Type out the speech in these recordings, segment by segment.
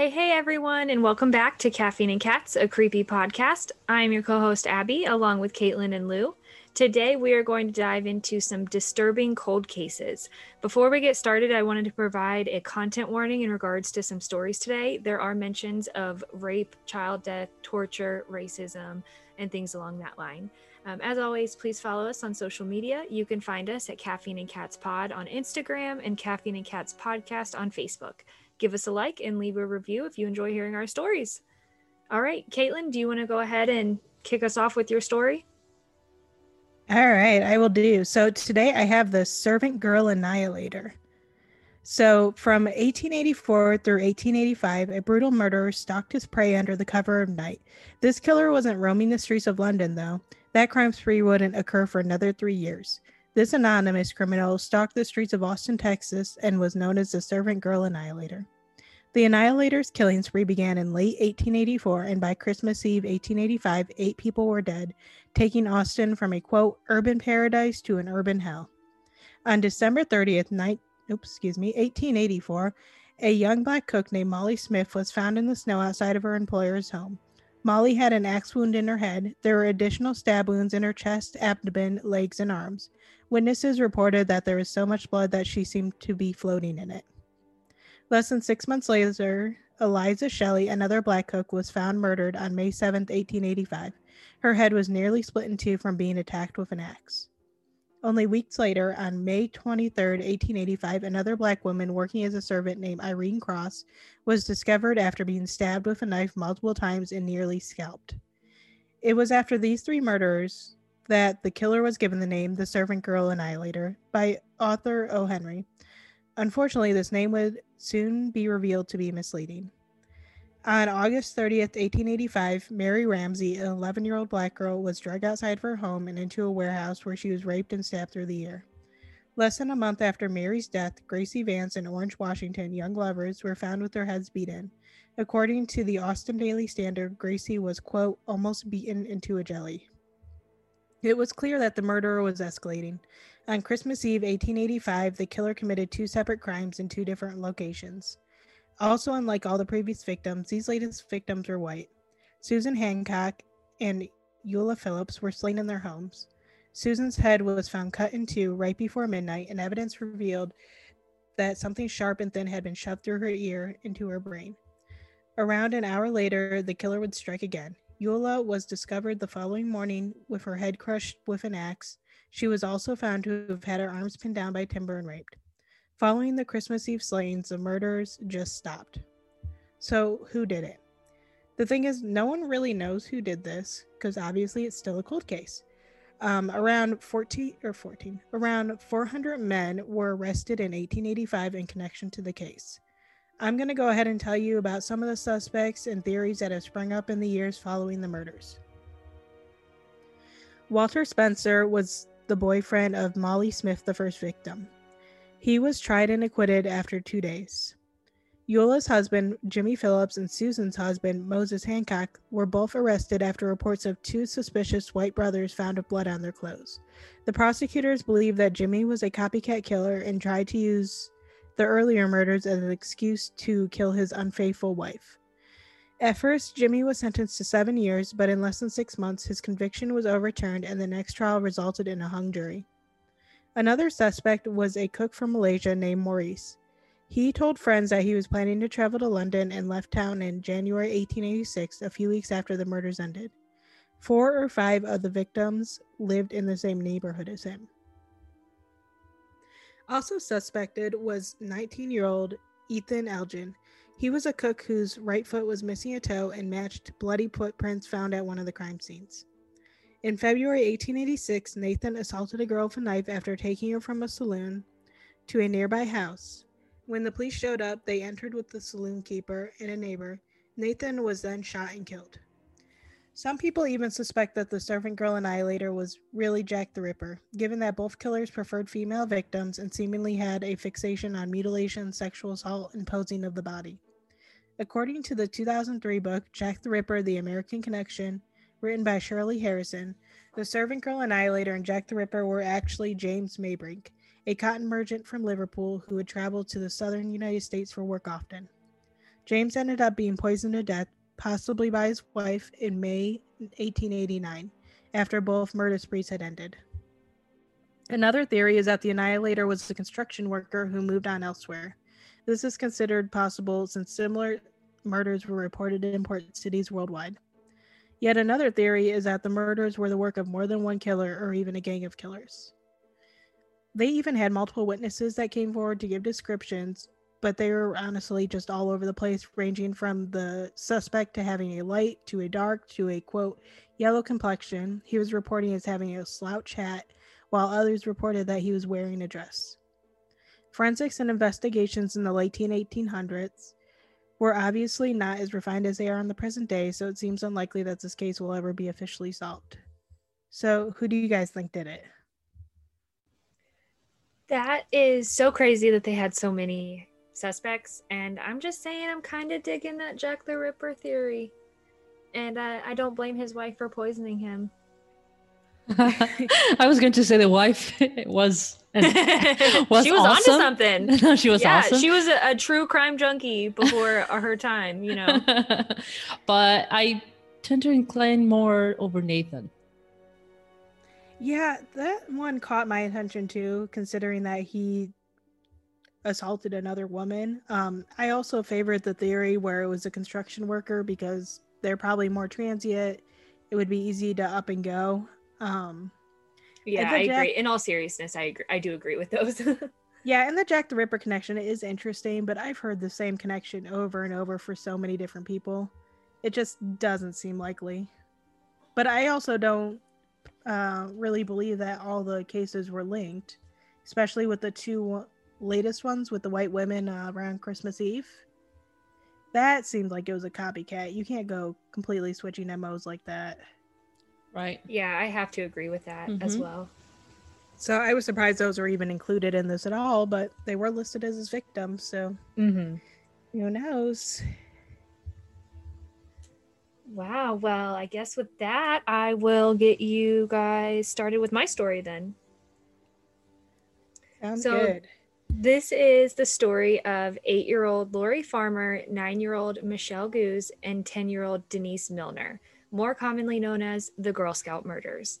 Hey, hey, everyone, and welcome back to Caffeine and Cats, a creepy podcast. I'm your co host, Abby, along with Caitlin and Lou. Today, we are going to dive into some disturbing cold cases. Before we get started, I wanted to provide a content warning in regards to some stories today. There are mentions of rape, child death, torture, racism, and things along that line. Um, as always, please follow us on social media. You can find us at Caffeine and Cats Pod on Instagram and Caffeine and Cats Podcast on Facebook give us a like and leave a review if you enjoy hearing our stories. All right, Caitlin, do you want to go ahead and kick us off with your story? All right, I will do. So today I have the Servant Girl Annihilator. So from 1884 through 1885, a brutal murderer stalked his prey under the cover of night. This killer wasn't roaming the streets of London, though. That crime spree wouldn't occur for another three years. This anonymous criminal stalked the streets of Austin, Texas, and was known as the Servant Girl Annihilator. The Annihilator's killing spree began in late 1884, and by Christmas Eve 1885, eight people were dead, taking Austin from a quote urban paradise to an urban hell. On December 30th, ni- oops, excuse me, 1884, a young black cook named Molly Smith was found in the snow outside of her employer's home. Molly had an axe wound in her head. There were additional stab wounds in her chest, abdomen, legs, and arms. Witnesses reported that there was so much blood that she seemed to be floating in it. Less than six months later, Eliza Shelley, another black cook, was found murdered on May 7, 1885. Her head was nearly split in two from being attacked with an axe. Only weeks later, on May 23, 1885, another black woman working as a servant named Irene Cross was discovered after being stabbed with a knife multiple times and nearly scalped. It was after these three murders that the killer was given the name the Servant Girl Annihilator by author O. Henry. Unfortunately, this name would soon be revealed to be misleading. On August 30th, 1885, Mary Ramsey, an 11 year old black girl, was dragged outside of her home and into a warehouse where she was raped and stabbed through the ear. Less than a month after Mary's death, Gracie Vance and Orange Washington, young lovers, were found with their heads beaten. According to the Austin Daily Standard, Gracie was, quote, almost beaten into a jelly. It was clear that the murderer was escalating. On Christmas Eve, 1885, the killer committed two separate crimes in two different locations. Also, unlike all the previous victims, these latest victims were white. Susan Hancock and Eula Phillips were slain in their homes. Susan's head was found cut in two right before midnight, and evidence revealed that something sharp and thin had been shoved through her ear into her brain. Around an hour later, the killer would strike again. Eula was discovered the following morning with her head crushed with an axe. She was also found to have had her arms pinned down by timber and raped. Following the Christmas Eve slayings, the murders just stopped. So, who did it? The thing is, no one really knows who did this because obviously it's still a cold case. Um, around 14 or 14, around 400 men were arrested in 1885 in connection to the case. I'm going to go ahead and tell you about some of the suspects and theories that have sprung up in the years following the murders. Walter Spencer was the boyfriend of Molly Smith, the first victim. He was tried and acquitted after two days. Eula's husband, Jimmy Phillips, and Susan's husband, Moses Hancock, were both arrested after reports of two suspicious white brothers found with blood on their clothes. The prosecutors believed that Jimmy was a copycat killer and tried to use the earlier murders as an excuse to kill his unfaithful wife. At first, Jimmy was sentenced to seven years, but in less than six months, his conviction was overturned and the next trial resulted in a hung jury. Another suspect was a cook from Malaysia named Maurice. He told friends that he was planning to travel to London and left town in January 1886, a few weeks after the murders ended. Four or five of the victims lived in the same neighborhood as him. Also suspected was 19 year old Nathan Elgin. He was a cook whose right foot was missing a toe and matched bloody footprints found at one of the crime scenes. In February 1886, Nathan assaulted a girl with a knife after taking her from a saloon to a nearby house. When the police showed up, they entered with the saloon keeper and a neighbor. Nathan was then shot and killed. Some people even suspect that the servant girl annihilator was really Jack the Ripper, given that both killers preferred female victims and seemingly had a fixation on mutilation, sexual assault, and posing of the body. According to the 2003 book Jack the Ripper: The American Connection, written by Shirley Harrison, the servant girl annihilator and Jack the Ripper were actually James Maybrick, a cotton merchant from Liverpool who would travel to the southern United States for work often. James ended up being poisoned to death, possibly by his wife, in May 1889, after both murder sprees had ended. Another theory is that the Annihilator was a construction worker who moved on elsewhere. This is considered possible since similar murders were reported in port cities worldwide. Yet another theory is that the murders were the work of more than one killer or even a gang of killers. They even had multiple witnesses that came forward to give descriptions, but they were honestly just all over the place, ranging from the suspect to having a light to a dark to a quote, yellow complexion. He was reporting as having a slouch hat, while others reported that he was wearing a dress. Forensics and investigations in the late 1800s were obviously not as refined as they are in the present day, so it seems unlikely that this case will ever be officially solved. So, who do you guys think did it? That is so crazy that they had so many suspects, and I'm just saying I'm kind of digging that Jack the Ripper theory. And uh, I don't blame his wife for poisoning him. I was going to say the wife was was she was awesome. onto something. she was yeah, awesome. She was a, a, true crime junkie before her time, you know. but I tend to incline more over Nathan. Yeah, that one caught my attention too, considering that he assaulted another woman. Um, I also favored the theory where it was a construction worker because they're probably more transient. It would be easy to up and go. Um, yeah, I Jack- agree. In all seriousness, I agree. I do agree with those. yeah, and the Jack the Ripper connection is interesting, but I've heard the same connection over and over for so many different people. It just doesn't seem likely. But I also don't uh, really believe that all the cases were linked, especially with the two latest ones with the white women uh, around Christmas Eve. That seemed like it was a copycat. You can't go completely switching MOs like that. Right. Yeah, I have to agree with that mm-hmm. as well. So I was surprised those were even included in this at all, but they were listed as his victims. So mm-hmm. who knows? Wow. Well, I guess with that, I will get you guys started with my story then. Sounds so, good. This is the story of eight year old Lori Farmer, nine year old Michelle Guse, and 10 year old Denise Milner more commonly known as the Girl Scout murders.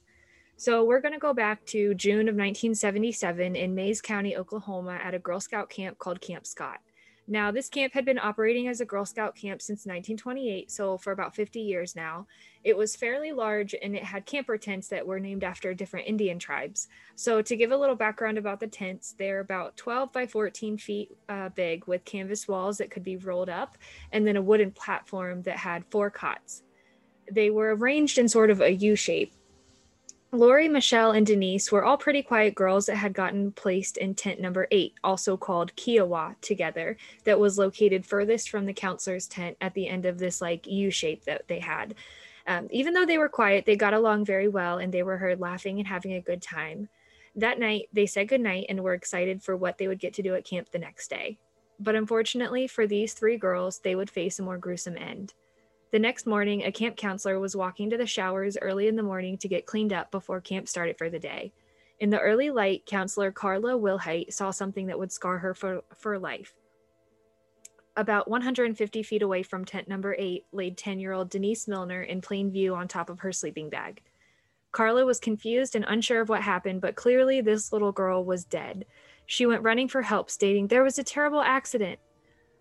So we're going to go back to June of 1977 in Mayes County, Oklahoma, at a Girl Scout camp called Camp Scott. Now, this camp had been operating as a Girl Scout camp since 1928, so for about 50 years now. It was fairly large and it had camper tents that were named after different Indian tribes. So, to give a little background about the tents, they're about 12 by 14 feet uh, big with canvas walls that could be rolled up, and then a wooden platform that had four cots they were arranged in sort of a U shape. Lori, Michelle, and Denise were all pretty quiet girls that had gotten placed in tent number eight, also called Kiowa, together, that was located furthest from the counselor's tent at the end of this like U shape that they had. Um, even though they were quiet, they got along very well and they were heard laughing and having a good time. That night, they said goodnight and were excited for what they would get to do at camp the next day. But unfortunately for these three girls, they would face a more gruesome end. The next morning, a camp counselor was walking to the showers early in the morning to get cleaned up before camp started for the day. In the early light, counselor Carla Wilhite saw something that would scar her for, for life. About 150 feet away from tent number eight laid 10 year old Denise Milner in plain view on top of her sleeping bag. Carla was confused and unsure of what happened, but clearly this little girl was dead. She went running for help, stating, There was a terrible accident.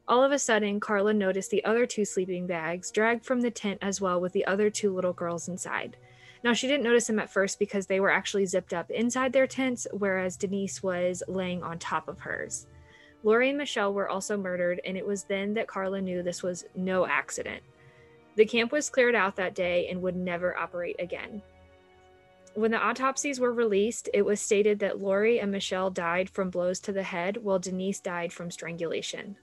All of a sudden, Carla noticed the other two sleeping bags dragged from the tent as well with the other two little girls inside. Now, she didn't notice them at first because they were actually zipped up inside their tents, whereas Denise was laying on top of hers. Lori and Michelle were also murdered, and it was then that Carla knew this was no accident. The camp was cleared out that day and would never operate again. When the autopsies were released, it was stated that Lori and Michelle died from blows to the head, while Denise died from strangulation.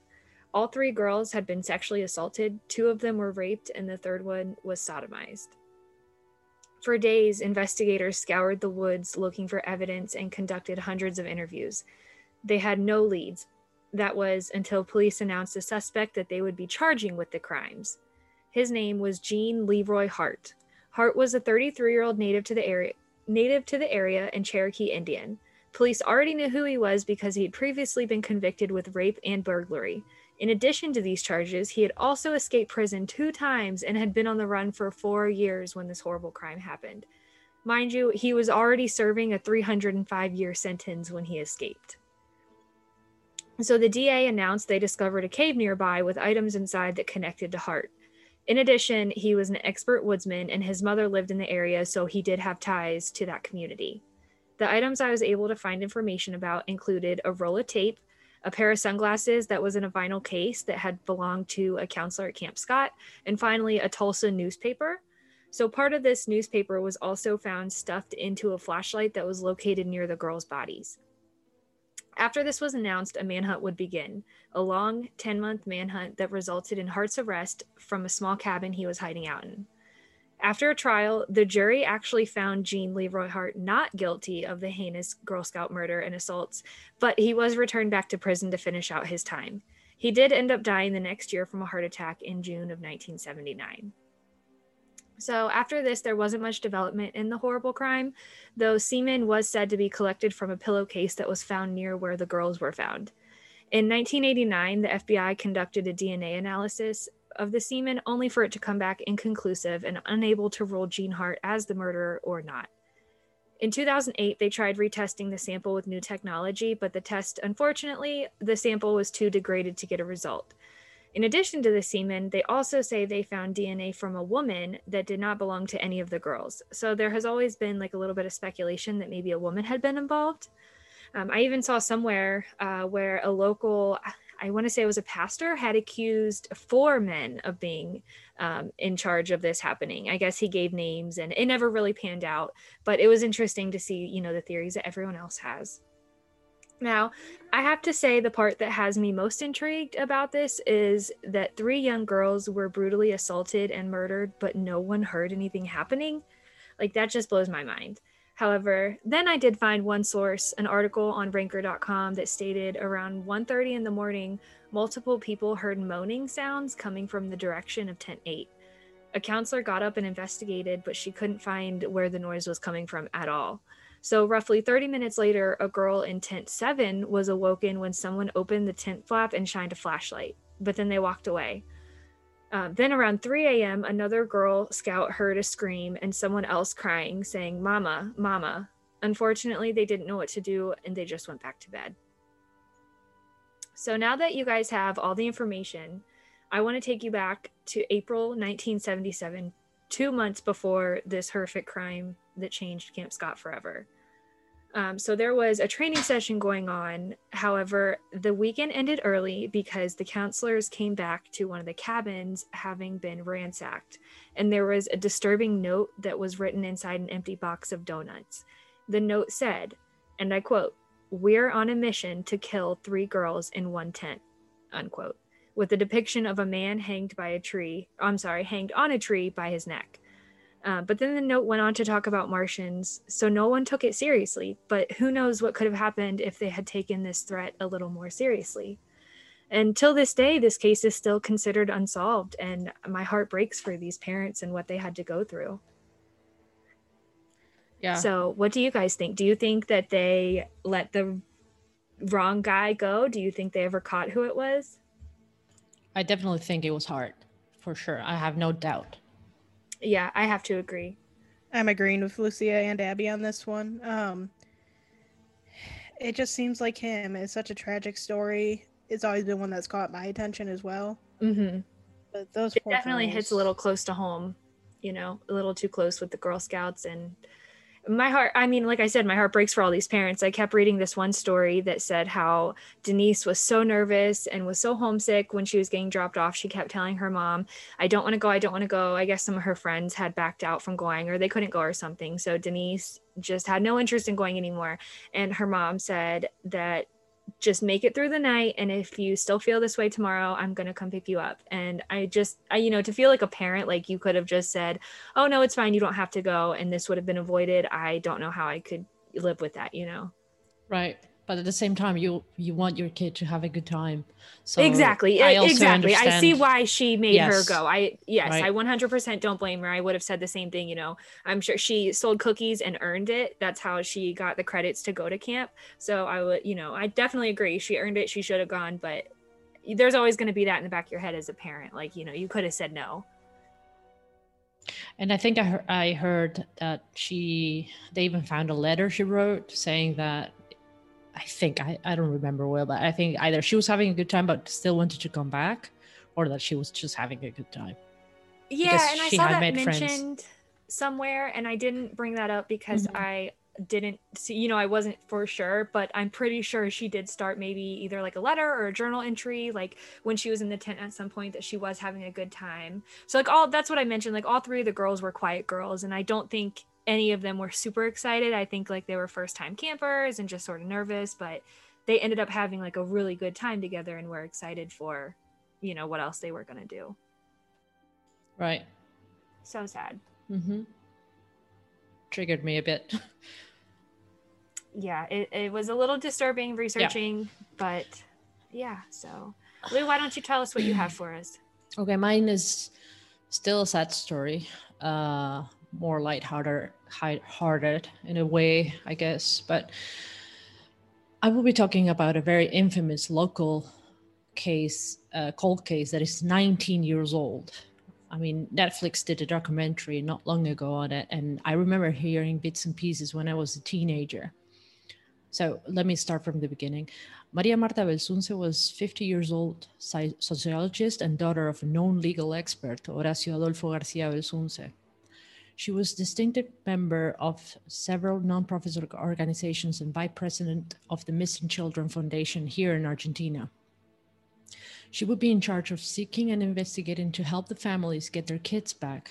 All three girls had been sexually assaulted, two of them were raped, and the third one was sodomized. For days, investigators scoured the woods looking for evidence and conducted hundreds of interviews. They had no leads. That was until police announced a suspect that they would be charging with the crimes. His name was Gene Leroy Hart. Hart was a 33-year-old native to the area, native to the area and Cherokee Indian. Police already knew who he was because he had previously been convicted with rape and burglary. In addition to these charges, he had also escaped prison two times and had been on the run for four years when this horrible crime happened. Mind you, he was already serving a 305 year sentence when he escaped. So the DA announced they discovered a cave nearby with items inside that connected to Hart. In addition, he was an expert woodsman and his mother lived in the area, so he did have ties to that community. The items I was able to find information about included a roll of tape, a pair of sunglasses that was in a vinyl case that had belonged to a counselor at Camp Scott, and finally a Tulsa newspaper. So part of this newspaper was also found stuffed into a flashlight that was located near the girls' bodies. After this was announced, a manhunt would begin a long 10 month manhunt that resulted in Hart's arrest from a small cabin he was hiding out in. After a trial, the jury actually found Gene Leroy Hart not guilty of the heinous Girl Scout murder and assaults, but he was returned back to prison to finish out his time. He did end up dying the next year from a heart attack in June of 1979. So after this, there wasn't much development in the horrible crime, though semen was said to be collected from a pillowcase that was found near where the girls were found. In 1989, the FBI conducted a DNA analysis of the semen, only for it to come back inconclusive and unable to rule Gene Hart as the murderer or not. In 2008, they tried retesting the sample with new technology, but the test, unfortunately, the sample was too degraded to get a result. In addition to the semen, they also say they found DNA from a woman that did not belong to any of the girls. So there has always been like a little bit of speculation that maybe a woman had been involved. Um, I even saw somewhere uh, where a local, I want to say it was a pastor, had accused four men of being um, in charge of this happening. I guess he gave names and it never really panned out, but it was interesting to see, you know, the theories that everyone else has. Now, I have to say the part that has me most intrigued about this is that three young girls were brutally assaulted and murdered, but no one heard anything happening. Like that just blows my mind. However, then I did find one source, an article on ranker.com that stated around 1:30 in the morning, multiple people heard moaning sounds coming from the direction of tent 8. A counselor got up and investigated, but she couldn't find where the noise was coming from at all. So, roughly 30 minutes later, a girl in tent seven was awoken when someone opened the tent flap and shined a flashlight, but then they walked away. Uh, then, around 3 a.m., another Girl Scout heard a scream and someone else crying, saying, Mama, Mama. Unfortunately, they didn't know what to do and they just went back to bed. So, now that you guys have all the information, I want to take you back to April 1977, two months before this horrific crime that changed Camp Scott forever. Um, so there was a training session going on. However, the weekend ended early because the counselors came back to one of the cabins having been ransacked. And there was a disturbing note that was written inside an empty box of donuts. The note said, and I quote, We're on a mission to kill three girls in one tent, unquote, with a depiction of a man hanged by a tree. I'm sorry, hanged on a tree by his neck. Uh, but then the note went on to talk about Martians, so no one took it seriously. But who knows what could have happened if they had taken this threat a little more seriously. Until this day, this case is still considered unsolved, and my heart breaks for these parents and what they had to go through. Yeah. So, what do you guys think? Do you think that they let the wrong guy go? Do you think they ever caught who it was? I definitely think it was Hart, for sure. I have no doubt yeah, I have to agree. I'm agreeing with Lucia and Abby on this one. Um, it just seems like him. It's such a tragic story. It's always been one that's caught my attention as well. Mm-hmm. But those it definitely hits a little close to home. You know, a little too close with the Girl Scouts and my heart i mean like i said my heart breaks for all these parents. I kept reading this one story that said how denise was so nervous and was so homesick when she was getting dropped off. She kept telling her mom i don't want to go i don't want to go. I guess some of her friends had backed out from going or they couldn't go or something. So denise just had no interest in going anymore. And her mom said that just make it through the night and if you still feel this way tomorrow i'm going to come pick you up. And i just i you know to feel like a parent like you could have just said oh no it's fine you don't have to go and this would have been avoided i don't know how i could live with that you know? Right but at the same time you you want your kid to have a good time so exactly I exactly understand. i see why she made yes. her go i yes right. i 100% don't blame her i would have said the same thing you know i'm sure she sold cookies and earned it that's how she got the credits to go to camp so i would you know i definitely agree she earned it she should have gone but there's always going to be that in the back of your head as a parent. Like, you know, you could have said no. And I think I heard, I heard that she, they even found a letter she wrote saying that I think I, I don't remember well, but I think either she was having a good time but still wanted to come back, or that she was just having a good time. Yeah, because and I saw that mentioned friends. somewhere, and I didn't bring that up because mm-hmm. I didn't see, you know, I wasn't for sure, but I'm pretty sure she did start maybe either like a letter or a journal entry, like when she was in the tent at some point that she was having a good time. So, like, all that's what I mentioned. Like, all three of the girls were quiet girls, and I don't think any of them were super excited. I think like they were first time campers and just sort of nervous, but they ended up having like a really good time together and were excited for, you know, what else they were going to do. Right. So sad. Mm-hmm. Triggered me a bit. yeah, it, it was a little disturbing researching, yeah. but yeah. So, Lou, why don't you tell us what you have for us? Okay, mine is still a sad story. Uh, more lighthearted, hearted in a way, I guess. But I will be talking about a very infamous local case, uh, cold case that is 19 years old. I mean, Netflix did a documentary not long ago on it, and I remember hearing bits and pieces when I was a teenager. So let me start from the beginning. Maria Marta Belsunce was 50 years old, sociologist and daughter of a known legal expert, Horacio Adolfo Garcia Belsunce. She was a distinctive member of several nonprofit organizations and vice president of the Missing Children Foundation here in Argentina. She would be in charge of seeking and investigating to help the families get their kids back.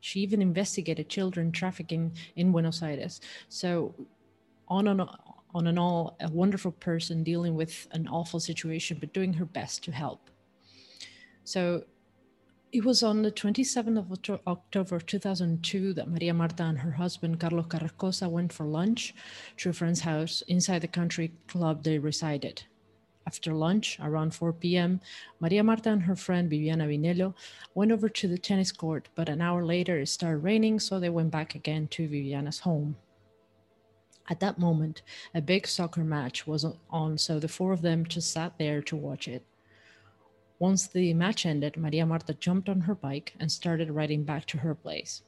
She even investigated children trafficking in Buenos Aires. So, on and on and all, a wonderful person dealing with an awful situation, but doing her best to help. So, it was on the 27th of October 2002 that Maria Marta and her husband Carlos Carrascosa went for lunch to a friend's house inside the country club they resided. After lunch, around 4 p.m., Maria Marta and her friend Viviana Binello went over to the tennis court, but an hour later it started raining, so they went back again to Viviana's home. At that moment, a big soccer match was on, so the four of them just sat there to watch it. Once the match ended, Maria Marta jumped on her bike and started riding back to her place.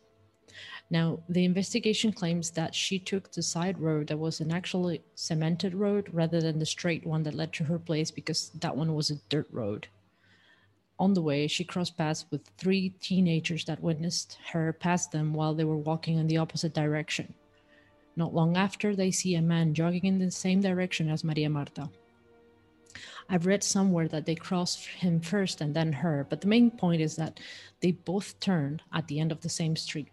Now, the investigation claims that she took the side road that was an actually cemented road rather than the straight one that led to her place because that one was a dirt road. On the way, she crossed paths with three teenagers that witnessed her pass them while they were walking in the opposite direction. Not long after, they see a man jogging in the same direction as Maria Marta. I've read somewhere that they crossed him first and then her, but the main point is that they both turned at the end of the same street.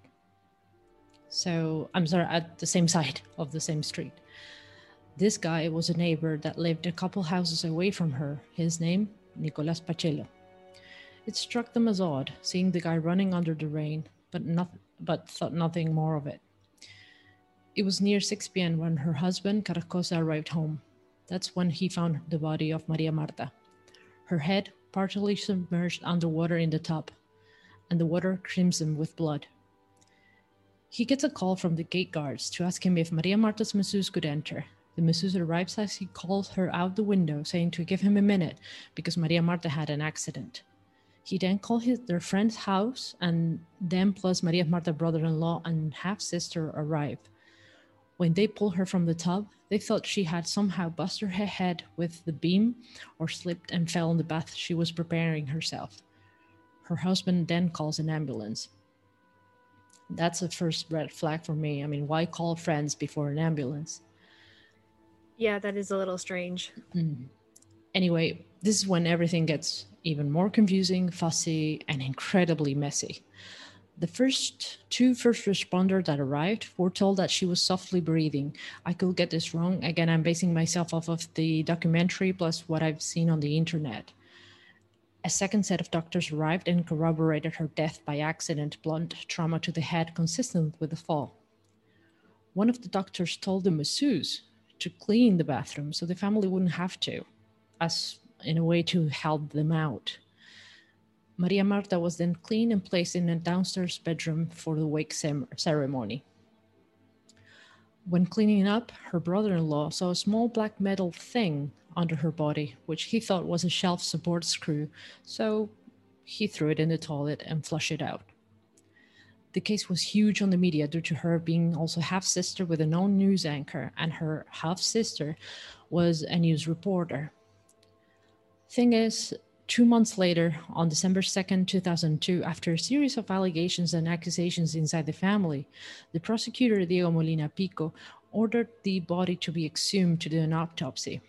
So, I'm sorry, at the same side of the same street. This guy was a neighbor that lived a couple houses away from her. His name, Nicolas Pachelo. It struck them as odd, seeing the guy running under the rain, but not, but thought nothing more of it. It was near 6 p.m. when her husband, Carrascosa, arrived home. That's when he found the body of Maria Marta. Her head partially submerged underwater in the tub, and the water crimson with blood. He gets a call from the gate guards to ask him if Maria Marta's masseuse could enter. The masseuse arrives as he calls her out the window, saying to give him a minute because Maria Marta had an accident. He then calls his, their friend's house, and them plus Maria Marta's brother in law and half sister arrive. When they pull her from the tub, they thought she had somehow busted her head with the beam or slipped and fell in the bath she was preparing herself. Her husband then calls an ambulance. That's a first red flag for me. I mean, why call friends before an ambulance? Yeah, that is a little strange. Mm. Anyway, this is when everything gets even more confusing, fussy, and incredibly messy. The first two first responders that arrived were told that she was softly breathing. I could get this wrong. Again, I'm basing myself off of the documentary plus what I've seen on the internet. A second set of doctors arrived and corroborated her death by accident, blunt trauma to the head consistent with the fall. One of the doctors told the masseuse to clean the bathroom so the family wouldn't have to, as in a way to help them out. Maria Marta was then cleaned and placed in a downstairs bedroom for the wake ceremony. When cleaning up, her brother in law saw a small black metal thing under her body, which he thought was a shelf support screw, so he threw it in the toilet and flushed it out. The case was huge on the media due to her being also half sister with a known news anchor, and her half sister was a news reporter. Thing is, two months later, on December 2nd, 2002, after a series of allegations and accusations inside the family, the prosecutor Diego Molina Pico ordered the body to be exhumed to do an autopsy.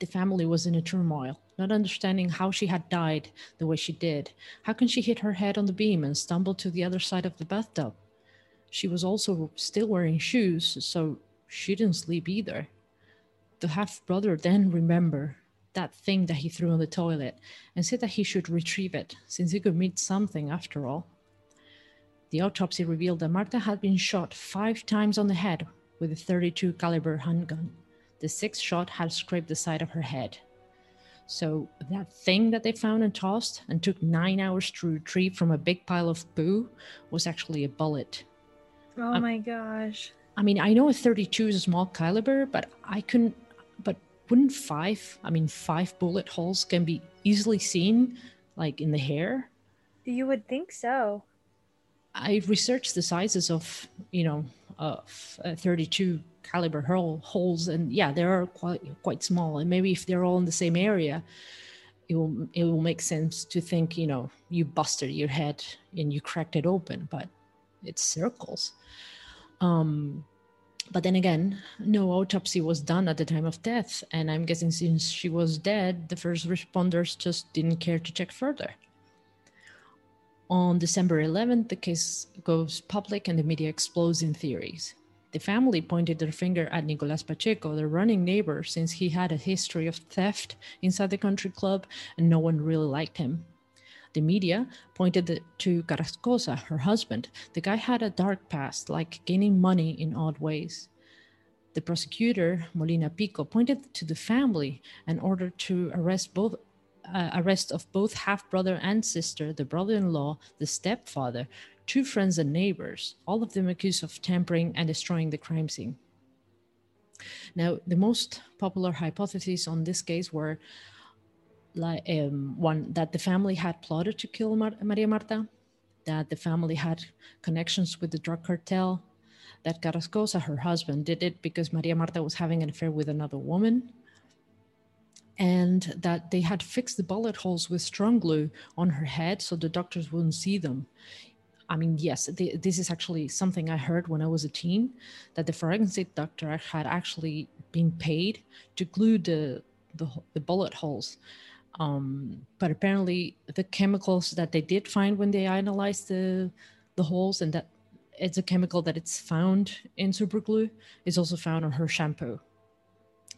The family was in a turmoil, not understanding how she had died the way she did. How can she hit her head on the beam and stumble to the other side of the bathtub? She was also still wearing shoes, so she didn't sleep either. The half brother then remembered that thing that he threw on the toilet and said that he should retrieve it since he could meet something after all. The autopsy revealed that Marta had been shot five times on the head with a 32 caliber handgun. The sixth shot had scraped the side of her head. So that thing that they found and tossed and took nine hours to retrieve from a big pile of poo was actually a bullet. Oh um, my gosh. I mean, I know a 32 is a small caliber, but I couldn't, wouldn't five, I mean, five bullet holes can be easily seen, like in the hair? You would think so. I researched the sizes of, you know, of uh, 32 caliber hurl holes, and yeah, they are quite quite small. And maybe if they're all in the same area, it will it will make sense to think, you know, you busted your head and you cracked it open, but it's circles. Um, but then again, no autopsy was done at the time of death, and I'm guessing since she was dead, the first responders just didn't care to check further. On December 11th, the case goes public and the media explodes in theories. The family pointed their finger at Nicolas Pachelo, the running neighbor, since he had a history of theft inside the country club and no one really liked him. The media pointed to Carrascosa, her husband. The guy had a dark past, like gaining money in odd ways. The prosecutor, Molina Pico, pointed to the family and ordered to arrest both uh, arrest of both half brother and sister, the brother in law, the stepfather, two friends and neighbors, all of them accused of tampering and destroying the crime scene. Now, the most popular hypotheses on this case were like, um, one that the family had plotted to kill Mar- Maria Marta, that the family had connections with the drug cartel, that Carrascosa, her husband, did it because Maria Marta was having an affair with another woman, and that they had fixed the bullet holes with strong glue on her head so the doctors wouldn't see them. I mean, yes, this is actually something I heard when I was a teen that the forensic doctor had actually been paid to glue the the, the bullet holes. Um, but apparently, the chemicals that they did find when they analyzed the the holes and that it's a chemical that it's found in super glue is also found on her shampoo.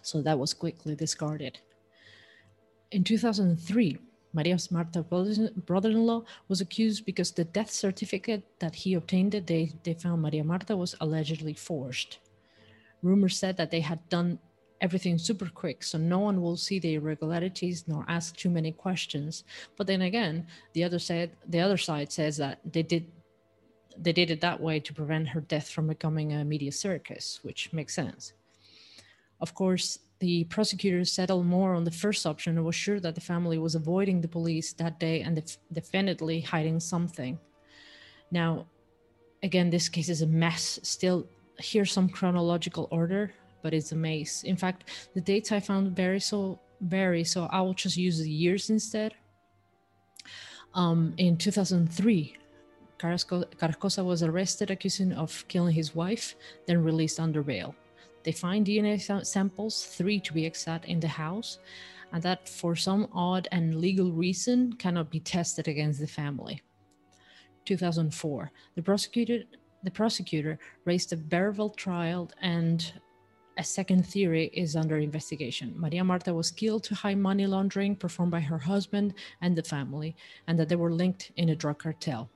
So that was quickly discarded. In 2003, Maria's Marta brother-in-law was accused because the death certificate that he obtained the day they found Maria Marta was allegedly forged. Rumors said that they had done everything super quick, so no one will see the irregularities nor ask too many questions. But then again, the other side, the other side says that they did they did it that way to prevent her death from becoming a media circus, which makes sense. Of course, the prosecutor settled more on the first option and was sure that the family was avoiding the police that day and def- definitely hiding something. Now, again, this case is a mess. Still, here's some chronological order, but it's a maze. In fact, the dates I found vary so vary, so I will just use the years instead. Um, in 2003, Carrascosa was arrested accusing of killing his wife, then released under bail. They find DNA samples, three to be exact, in the house, and that for some odd and legal reason cannot be tested against the family. 2004, the prosecutor, the prosecutor raised a verbal trial and a second theory is under investigation. Maria Marta was killed to hide money laundering performed by her husband and the family, and that they were linked in a drug cartel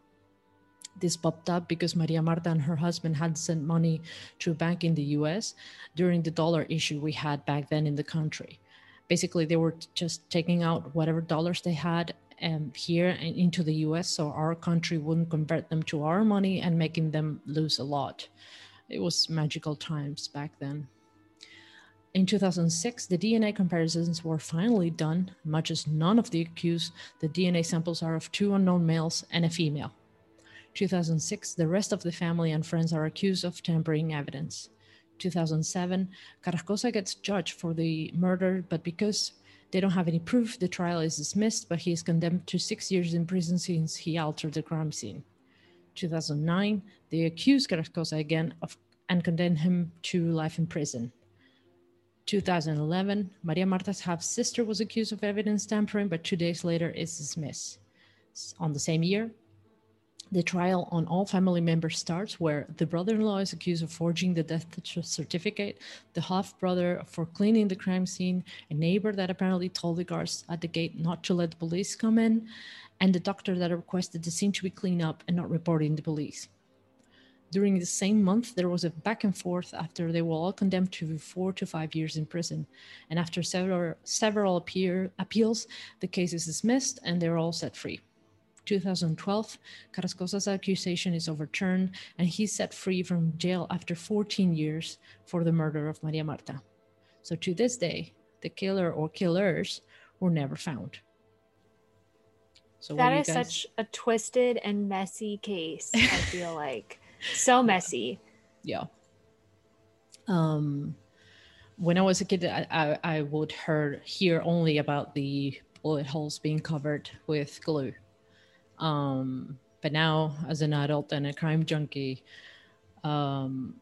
this popped up because Maria Marta and her husband had sent money to a bank in the US during the dollar issue we had back then in the country. Basically, they were just taking out whatever dollars they had um, here and into the US so our country wouldn't convert them to our money and making them lose a lot. It was magical times back then. In 2006, the DNA comparisons were finally done. Much as none of the accused, the DNA samples are of two unknown males and a female. 2006, the rest of the family and friends are accused of tampering evidence. 2007, Carrascosa gets judged for the murder, but because they don't have any proof, the trial is dismissed, but he is condemned to six years in prison since he altered the crime scene. 2009, they accuse Carrascosa again of and condemn him to life in prison. 2011, Maria Marta's half sister was accused of evidence tampering, but two days later is dismissed. On the same year, the trial on all family members starts, where the brother in law is accused of forging the death certificate, the half brother for cleaning the crime scene, a neighbor that apparently told the guards at the gate not to let the police come in, and the doctor that requested the scene to be cleaned up and not reporting the police. During the same month, there was a back and forth after they were all condemned to four to five years in prison. And after several, several appear, appeals, the case is dismissed and they're all set free. 2012, Carrascosa's accusation is overturned and he's set free from jail after 14 years for the murder of Maria Marta. So to this day, the killer or killers were never found. So that is guys... such a twisted and messy case, I feel like. So messy. Yeah. Um when I was a kid, I, I, I would hear hear only about the bullet holes being covered with glue um, but now, as an adult and a crime junkie, um,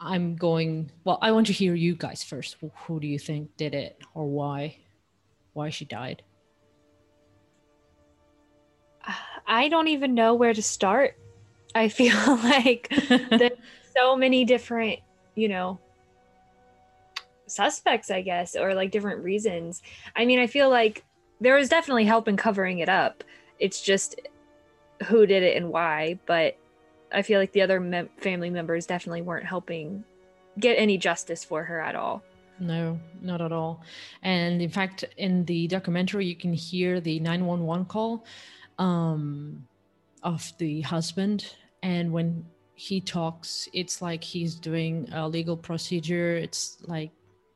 I'm going. Well, I want to hear you guys first. Who, who do you think did it, or why? Why she died? I don't even know where to start. I feel like there's so many different, you know, suspects, I guess, or like different reasons. I mean, I feel like there was definitely help in covering it up. It's just who did it and why. But I feel like the other mem- family members definitely weren't helping get any justice for her at all. No, not at all. And in fact, in the documentary, you can hear the 911 call um, of the husband. And when he talks, it's like he's doing a legal procedure. It's like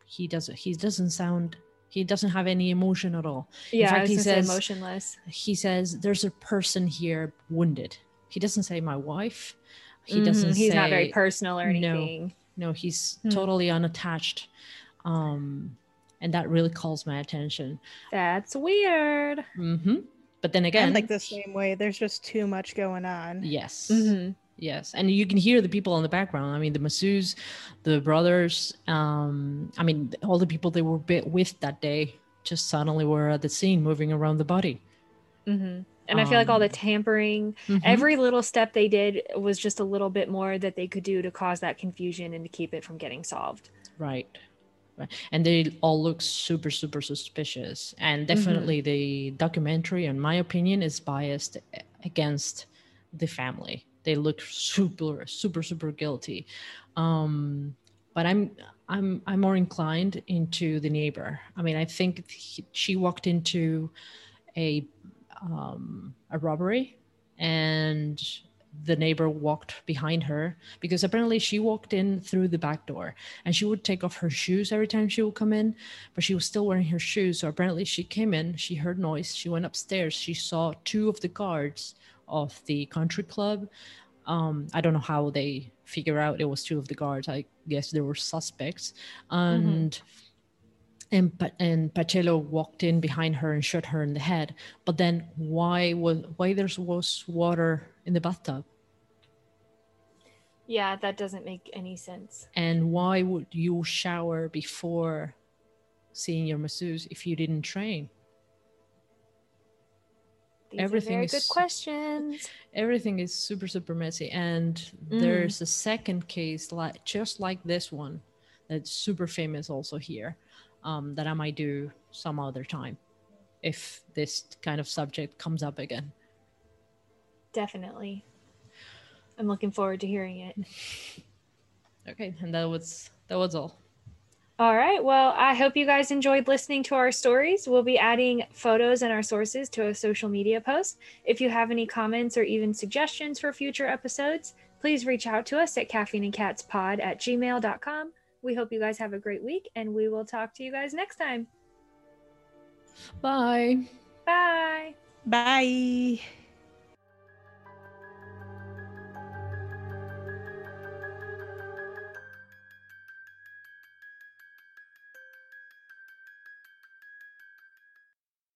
he doesn't he doesn't sound he doesn't have any emotion at all. Yeah, In fact, he says emotionless. He says there's a person here wounded. He doesn't say my wife. He mm-hmm. doesn't. He's say, not very personal or anything. No, no, he's mm. totally unattached. Um, and that really calls my attention. That's weird. Mm-hmm. But then again, like the same way, there's just too much going on. Yes. Mm-hmm. Yes, and you can hear the people in the background. I mean, the masseuses, the brothers. Um, I mean, all the people they were with that day just suddenly were at the scene, moving around the body. Mm-hmm. And I feel like all the um, tampering, mm-hmm. every little step they did was just a little bit more that they could do to cause that confusion and to keep it from getting solved. Right. And they all look super, super suspicious. And mm-hmm. definitely the documentary, in my opinion, is biased against the family they look super super super guilty um but i'm i'm i'm more inclined into the neighbor i mean i think he, she walked into a um a robbery and the neighbor walked behind her because apparently she walked in through the back door and she would take off her shoes every time she would come in but she was still wearing her shoes so apparently she came in she heard noise she went upstairs she saw two of the guards of the country club. Um, I don't know how they figure out it was two of the guards. I guess there were suspects, and mm-hmm. and and Pachelo walked in behind her and shot her in the head. But then why was why there was water in the bathtub? Yeah, that doesn't make any sense. And why would you shower before seeing your masseuse if you didn't train? These everything very is, good questions. Everything is super super messy, and mm. there's a second case like just like this one that's super famous also here um, that I might do some other time if this kind of subject comes up again. Definitely, I'm looking forward to hearing it. okay, and that was that was all. All right. Well, I hope you guys enjoyed listening to our stories. We'll be adding photos and our sources to a social media post. If you have any comments or even suggestions for future episodes, please reach out to us at caffeineandcatspod at gmail.com. We hope you guys have a great week, and we will talk to you guys next time. Bye. Bye. Bye.